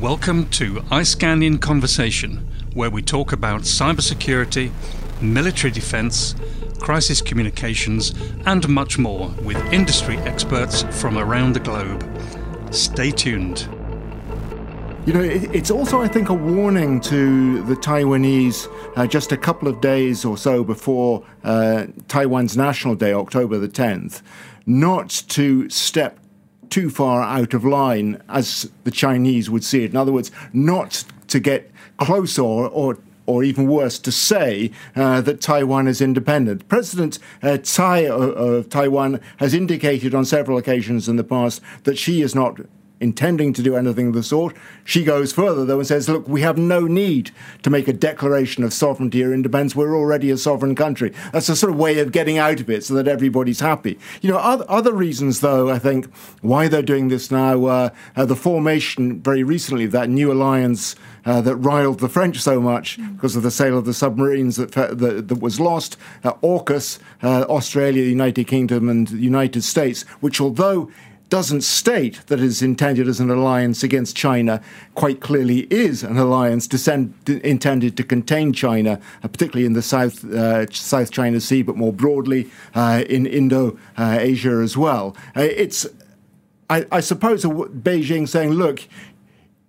Welcome to iScan in Conversation, where we talk about cybersecurity, military defense, crisis communications, and much more with industry experts from around the globe. Stay tuned. You know, it's also, I think, a warning to the Taiwanese uh, just a couple of days or so before uh, Taiwan's National Day, October the 10th, not to step too far out of line as the Chinese would see it. In other words, not to get closer or, or or even worse, to say uh, that Taiwan is independent. President uh, Tsai of, of Taiwan has indicated on several occasions in the past that she is not intending to do anything of the sort. She goes further, though, and says, look, we have no need to make a declaration of sovereignty or independence. We're already a sovereign country. That's a sort of way of getting out of it so that everybody's happy. You know, other, other reasons, though, I think, why they're doing this now, uh, uh, the formation very recently of that new alliance. Uh, that riled the French so much because of the sale of the submarines that that, that was lost. Uh, AUKUS, uh, Australia, United Kingdom, and United States, which although doesn't state that it is intended as an alliance against China, quite clearly is an alliance descend, intended to contain China, uh, particularly in the South, uh, South China Sea, but more broadly uh, in Indo uh, Asia as well. Uh, it's, I, I suppose, Beijing saying, look,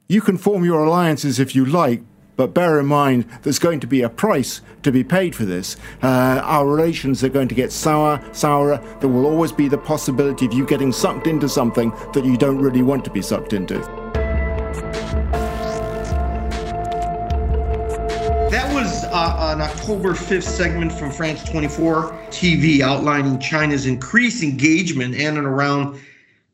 you can form your alliances if you like, but bear in mind, there's going to be a price to be paid for this. Uh, our relations are going to get sour, sourer. There will always be the possibility of you getting sucked into something that you don't really want to be sucked into. That was uh, an October 5th segment from France 24 TV outlining China's increased engagement in and around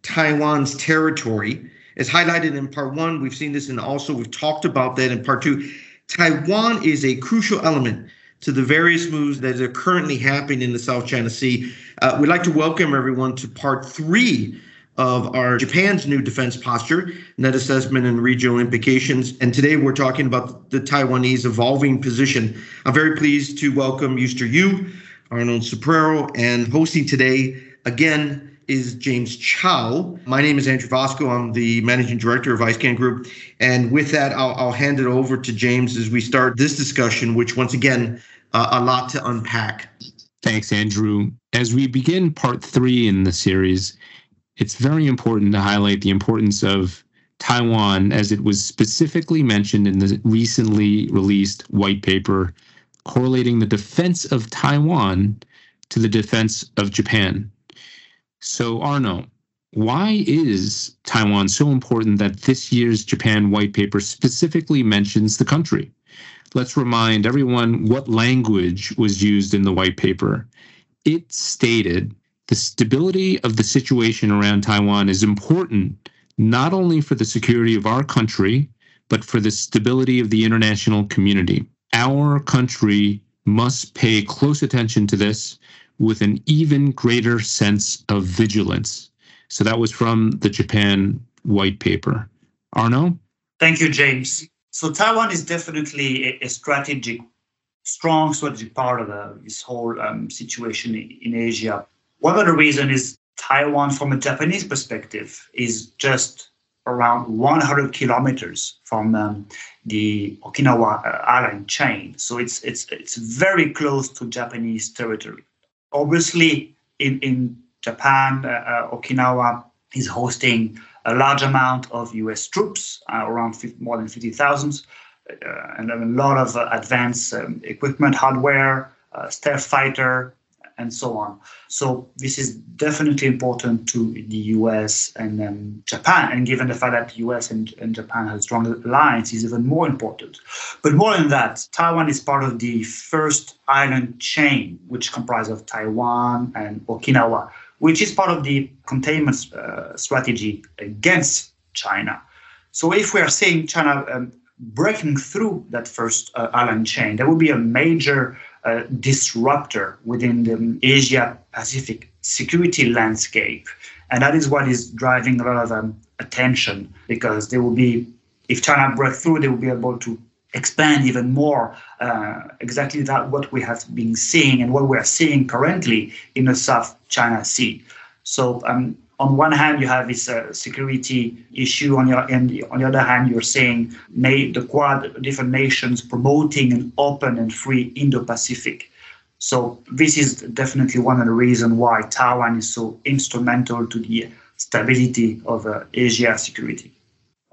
Taiwan's territory as highlighted in part one. We've seen this and also we've talked about that in part two. Taiwan is a crucial element to the various moves that are currently happening in the South China Sea. Uh, we'd like to welcome everyone to part three of our Japan's new defense posture, net assessment and regional implications. And today we're talking about the Taiwanese evolving position. I'm very pleased to welcome Euster Yu, Arnold Sobrero, and hosting today again is James Chow. My name is Andrew Vasco. I'm the managing director of iScan Group. And with that, I'll, I'll hand it over to James as we start this discussion, which once again, uh, a lot to unpack. Thanks, Andrew. As we begin part three in the series, it's very important to highlight the importance of Taiwan as it was specifically mentioned in the recently released white paper correlating the defense of Taiwan to the defense of Japan. So, Arno, why is Taiwan so important that this year's Japan white paper specifically mentions the country? Let's remind everyone what language was used in the white paper. It stated the stability of the situation around Taiwan is important not only for the security of our country, but for the stability of the international community. Our country must pay close attention to this with an even greater sense of vigilance. So that was from the Japan white paper. Arno? Thank you, James. So Taiwan is definitely a, strategic, strong strategic part of the, this whole um, situation in Asia. One of the reasons is Taiwan, from a Japanese perspective, is just around 100 kilometers from um, the Okinawa uh, island chain. So it's it's it's very close to Japanese territory. Obviously, in, in Japan, uh, uh, Okinawa is hosting a large amount of US troops, uh, around 50, more than 50,000, uh, and a lot of advanced um, equipment, hardware, uh, stealth fighter, and so on. So this is definitely important to the US and um, Japan. And given the fact that the US and, and Japan have strong alliance, is even more important. But more than that, Taiwan is part of the first island chain, which comprises of Taiwan and Okinawa, which is part of the containment uh, strategy against China. So if we are seeing China um, breaking through that first uh, island chain, there will be a major uh, disruptor within the Asia Pacific security landscape. And that is what is driving a lot of um, attention because they will be, if China breaks through, they will be able to expand even more uh, exactly that what we have been seeing and what we are seeing currently in the South China Sea. So um, on one hand, you have this uh, security issue. On your and on the other hand, you're saying may the Quad different nations promoting an open and free Indo-Pacific. So this is definitely one of the reasons why Taiwan is so instrumental to the stability of uh, Asia security.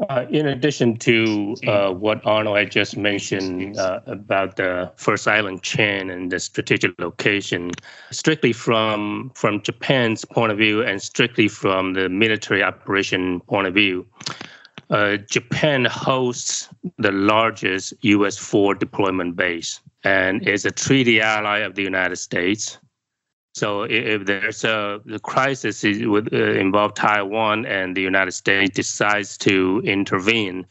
Uh, in addition to uh, what Arnold had just mentioned uh, about the first island chain and the strategic location, strictly from from Japan's point of view and strictly from the military operation point of view, uh, Japan hosts the largest U.S. forward deployment base and is a treaty ally of the United States. So if there's a the crisis would uh, involve Taiwan and the United States decides to intervene,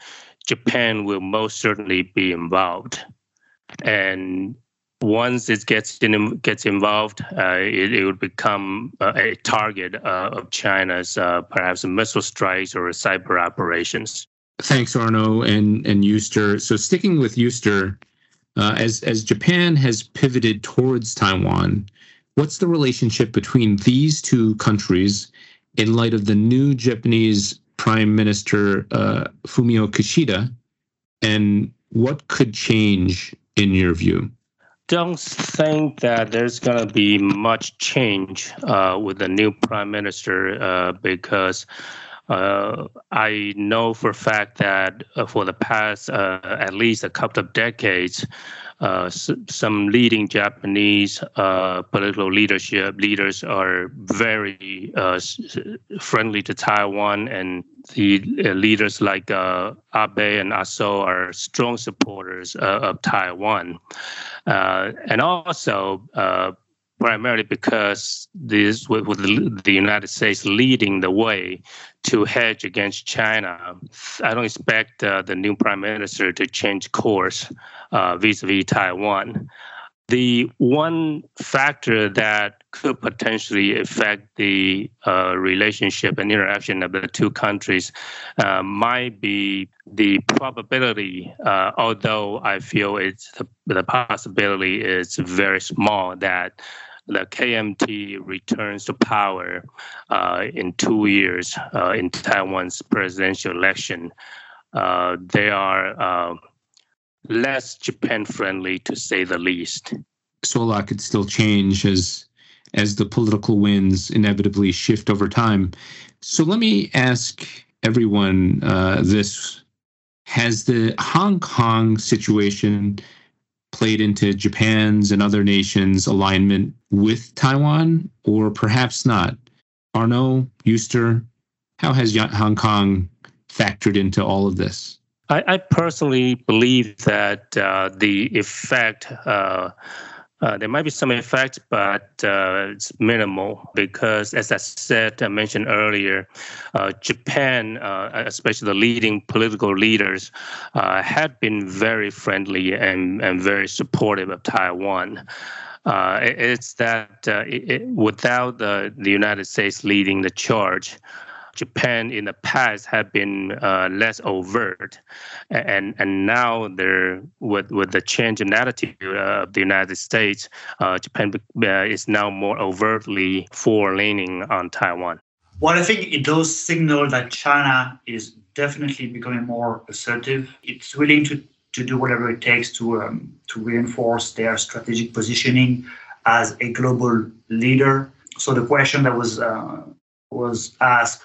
Japan will most certainly be involved. And once it gets in, gets involved, uh, it, it would become uh, a target uh, of China's uh, perhaps missile strikes or cyber operations. Thanks, Arno and and Euster. So sticking with Euster, uh, as as Japan has pivoted towards Taiwan What's the relationship between these two countries in light of the new Japanese Prime Minister uh, Fumio Kishida, and what could change in your view? Don't think that there's going to be much change uh, with the new prime minister uh, because uh, I know for a fact that uh, for the past uh, at least a couple of decades, uh, some leading Japanese uh, political leadership leaders are very uh, friendly to Taiwan, and the leaders like Abe and Aso are strong supporters of Taiwan, and also primarily because this with, the United States leading the way to hedge against China. I don't expect uh, the new prime minister to change course uh, vis-a-vis Taiwan. The one factor that could potentially affect the uh, relationship and interaction of the two countries uh, might be the probability, uh, although I feel it's the, the possibility is very small that the KMT returns to power uh, in two years uh, in Taiwan's presidential election. Uh, they are uh, less Japan friendly, to say the least. So a lot could still change as as the political winds inevitably shift over time. So let me ask everyone uh, this: Has the Hong Kong situation played into Japan's and other nations' alignment with Taiwan, or perhaps not? Arno, Euster, how has Hong Kong factored into all of this? I, I personally believe that uh, the effect uh, uh, there might be some effect, but uh, it's minimal because, as I said, I mentioned earlier, uh, Japan, uh, especially the leading political leaders, uh, have been very friendly and, and very supportive of Taiwan. It's that it, without the, the United States leading the charge, Japan in the past have been uh, less overt, and and now they're with with the change in attitude of the United States, uh, Japan uh, is now more overtly for leaning on Taiwan. Well, I think it does signal that China is definitely becoming more assertive. It's willing to to do whatever it takes to um, to reinforce their strategic positioning as a global leader. So the question that was uh, was asked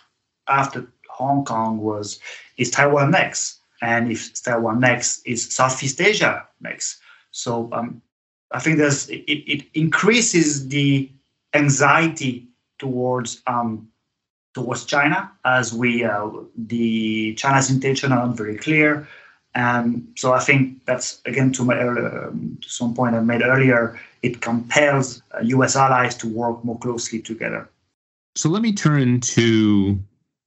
after Hong Kong was is Taiwan next? And if Taiwan next, is Southeast Asia next? So um, I think there's it, it increases the anxiety towards um, towards China as we uh, the China's intention are not very clear. And so I think that's again to my earlier, um, to some point I made earlier. It compels uh, U.S. allies to work more closely together. So let me turn to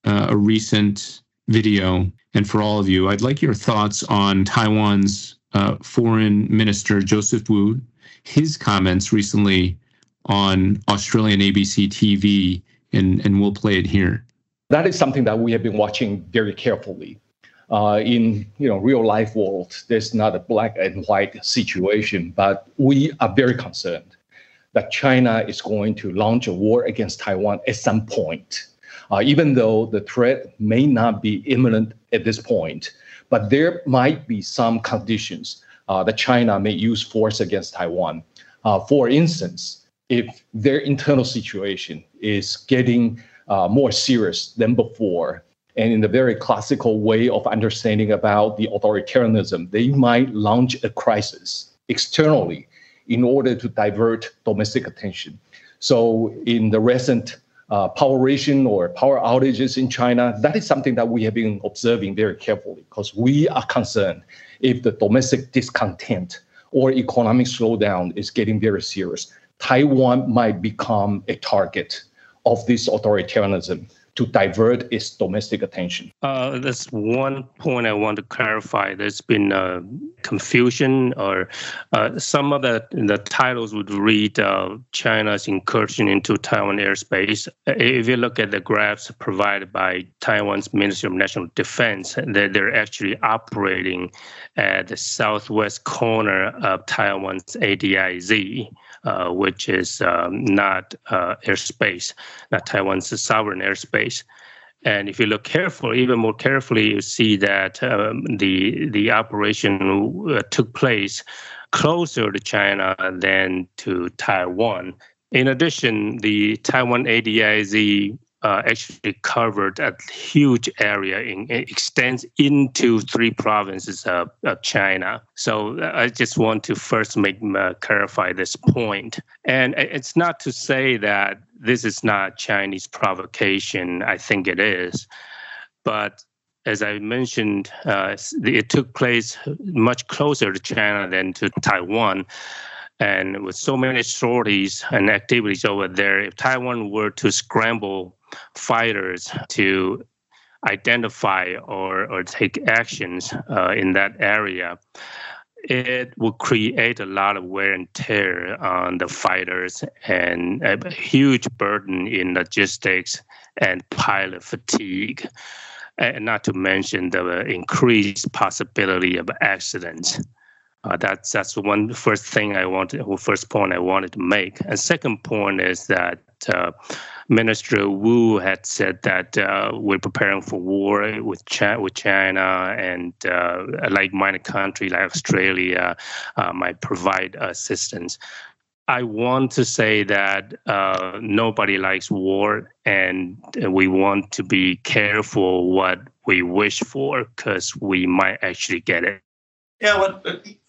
uh, a recent video. And for all of you, I'd like your thoughts on Taiwan's uh, foreign minister, Joseph Wu, his comments recently on Australian ABC TV, and, and we'll play it here. That is something that we have been watching very carefully. Uh, in you know real life world, there's not a black and white situation, but we are very concerned that China is going to launch a war against Taiwan at some point. Uh, even though the threat may not be imminent at this point. But there might be some conditions uh, that China may use force against Taiwan. Uh, for instance, if their internal situation is getting more serious than before, and in the very classical way of understanding about the authoritarianism, they might launch a crisis externally in order to divert domestic attention. So, in the recent uh, power ration or power outages in China, that is something that we have been observing very carefully because we are concerned if the domestic discontent or economic slowdown is getting very serious. Taiwan might become a target of this authoritarianism to divert its domestic attention. Uh, there's one point I want to clarify. There's been uh, confusion, or uh, some of the the titles would read uh, China's incursion into Taiwan airspace. If you look at the graphs provided by Taiwan's Ministry of National Defense, they're, they're actually operating at the southwest corner of Taiwan's ADIZ. Uh, which is um, not uh, airspace, not Taiwan's sovereign airspace. And if you look carefully, even more carefully, you see that um, the the operation uh, took place closer to China than to Taiwan. In addition, the Taiwan ADIZ uh, actually covered a huge area in extends into three provinces of, of China. So uh, I just want to first make uh, clarify this point. And it's not to say that this is not Chinese provocation. I think it is, but as I mentioned, uh, it took place much closer to China than to Taiwan. And with so many sorties and activities over there, if Taiwan were to scramble fighters to identify or, or take actions uh, in that area, it will create a lot of wear and tear on the fighters and a huge burden in logistics and pilot fatigue. And not to mention the increased possibility of accidents. Uh, that's that's one first thing I wanted, first point I wanted to make. And second point is that uh, Minister Wu had said that uh, we're preparing for war with China, with China and uh, a like-minded country like Australia uh, might provide assistance. I want to say that uh, nobody likes war, and we want to be careful what we wish for because we might actually get it. Yeah, well,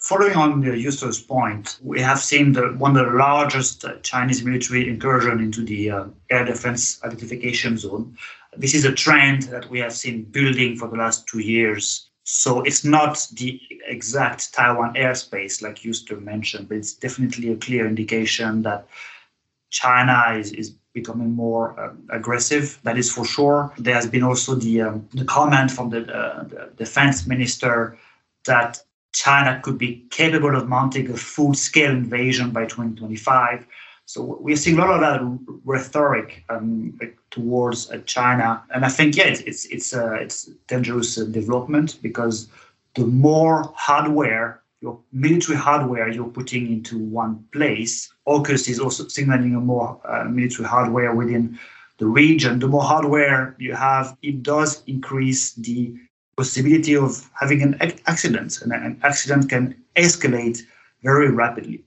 following on Eustace's point, we have seen the, one of the largest Chinese military incursion into the uh, air defense identification zone. This is a trend that we have seen building for the last two years. So it's not the exact Taiwan airspace, like Eustace mentioned, but it's definitely a clear indication that China is, is becoming more uh, aggressive. That is for sure. There has been also the, um, the comment from the, uh, the defense minister that China could be capable of mounting a full scale invasion by 2025. So we're seeing a lot of that rhetoric um, towards uh, China, and I think yeah, it's it's it's, uh, it's dangerous uh, development because the more hardware, your military hardware, you're putting into one place. AUKUS is also signaling a more uh, military hardware within the region. The more hardware you have, it does increase the possibility of having an accident, and an accident can escalate very rapidly.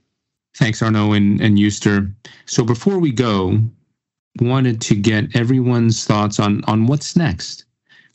Thanks, Arnaud and, and Eustace. So before we go, wanted to get everyone's thoughts on on what's next.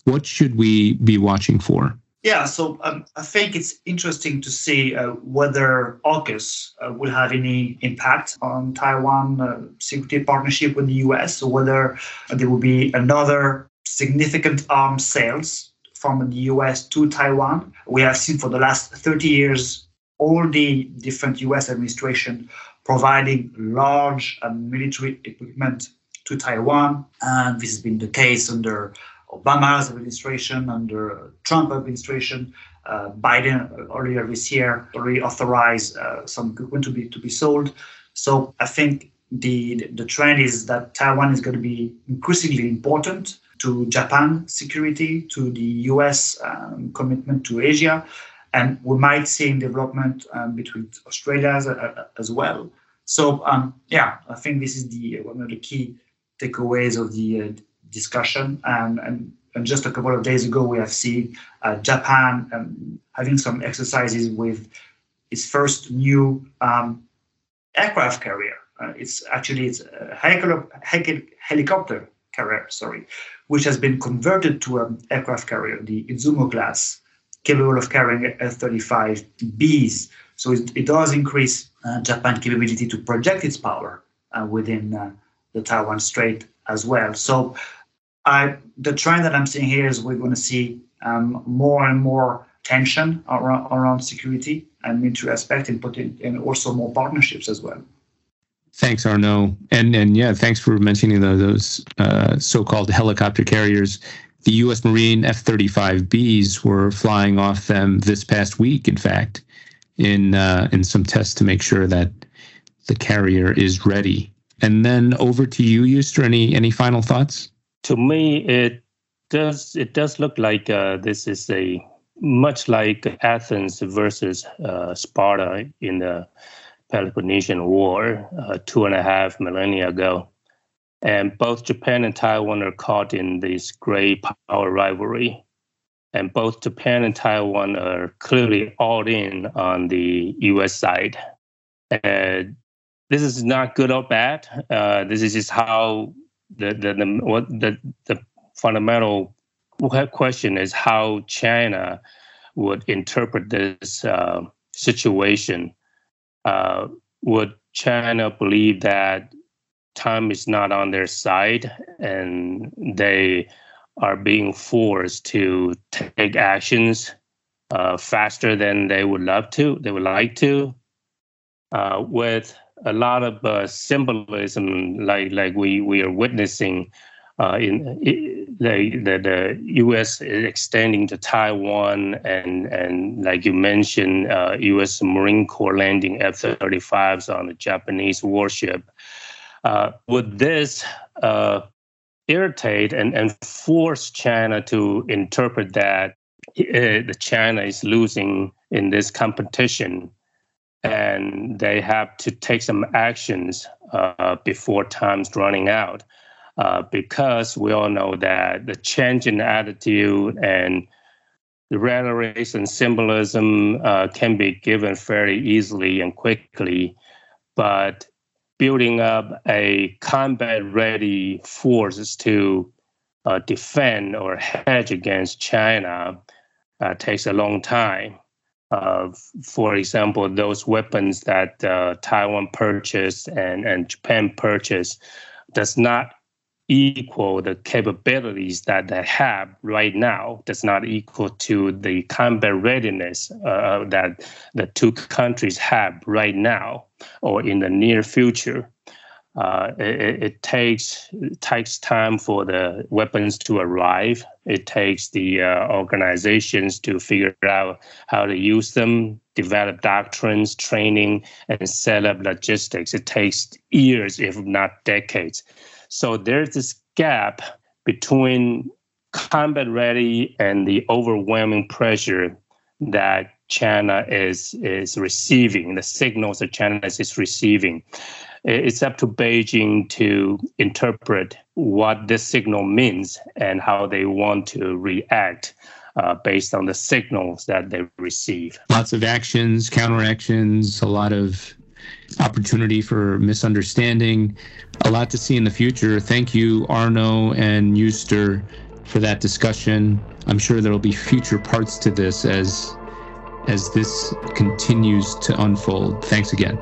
What should we be watching for? Yeah, so um, I think it's interesting to see uh, whether AUKUS uh, will have any impact on Taiwan uh, security partnership with the US, or whether there will be another significant arms sales from the US to Taiwan. We have seen for the last 30 years all the different US administration providing large uh, military equipment to Taiwan. And this has been the case under Obama's administration, under Trump administration. Uh, Biden earlier this year already authorized uh, some equipment to be to be sold. So I think the the trend is that Taiwan is going to be increasingly important to Japan security, to the US um, commitment to Asia. And we might see in development um, between Australia as, uh, as well. So um, yeah, I think this is the one of the key takeaways of the uh, discussion. And, and, and, just a couple of days ago, we have seen uh, Japan um, having some exercises with its first new um, aircraft carrier. Uh, it's actually it's a helicopter carrier, sorry, which has been converted to an aircraft carrier, the Izumo class, capable of carrying F-35Bs. So it, it does increase uh, Japan's capability to project its power uh, within uh, the Taiwan Strait as well. So I, the trend that I'm seeing here is we're going to see um, more and more tension around, around security and military aspect and, put in, and also more partnerships as well. Thanks, Arnaud, and and yeah, thanks for mentioning the, those uh, so-called helicopter carriers. The U.S. Marine F-35Bs were flying off them this past week. In fact, in uh, in some tests to make sure that the carrier is ready. And then over to you, Euster. Any any final thoughts? To me, it does it does look like uh, this is a much like Athens versus uh, Sparta in the Peloponnesian War uh, two and a half millennia ago. And both Japan and Taiwan are caught in this great power rivalry. And both Japan and Taiwan are clearly all in on the US side. And this is not good or bad. Uh, this is just how the, the, the, what the, the fundamental question is how China would interpret this uh, situation uh, would China believe that time is not on their side and they are being forced to take actions uh, faster than they would love to, they would like to, uh, with a lot of uh, symbolism, like like we we are witnessing uh, in the, the, the U.S. extending to Taiwan, and and like you mentioned, uh, U.S. Marine Corps landing F-35s on a Japanese warship. Uh, would this uh, irritate and, and force China to interpret that uh, China is losing in this competition, and they have to take some actions uh, before time's running out? Uh, because we all know that the change in attitude and the rhetoric and symbolism uh, can be given very easily and quickly, but building up a combat ready force to uh, defend or hedge against China uh, takes a long time. Uh, for example, those weapons that uh, Taiwan purchased and, and Japan purchased does not equal the capabilities that they have right now does not equal to the combat readiness uh, that the two countries have right now or in the near future. Uh, it, it, takes it takes time for the weapons to arrive. It takes the uh, organizations to figure out how to use them, develop doctrines, training, and set up logistics. It takes years, if not decades. So there's this gap between combat ready and the overwhelming pressure that China is is receiving, the signals that China is receiving. It's up to Beijing to interpret what this signal means and how they want to react uh, based on the signals that they receive. Lots of actions, counteractions, a lot of opportunity for misunderstanding. A lot to see in the future. Thank you, Arno and Euster, for that discussion. I'm sure there will be future parts to this as as this continues to unfold. Thanks again.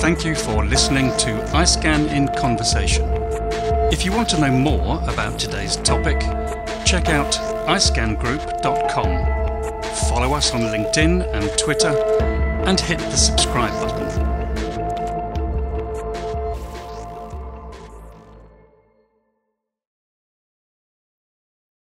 Thank you for listening to iScan in Conversation. If you want to know more about today's topic, check out iscangroup.com. Follow us on LinkedIn and Twitter and hit the subscribe button.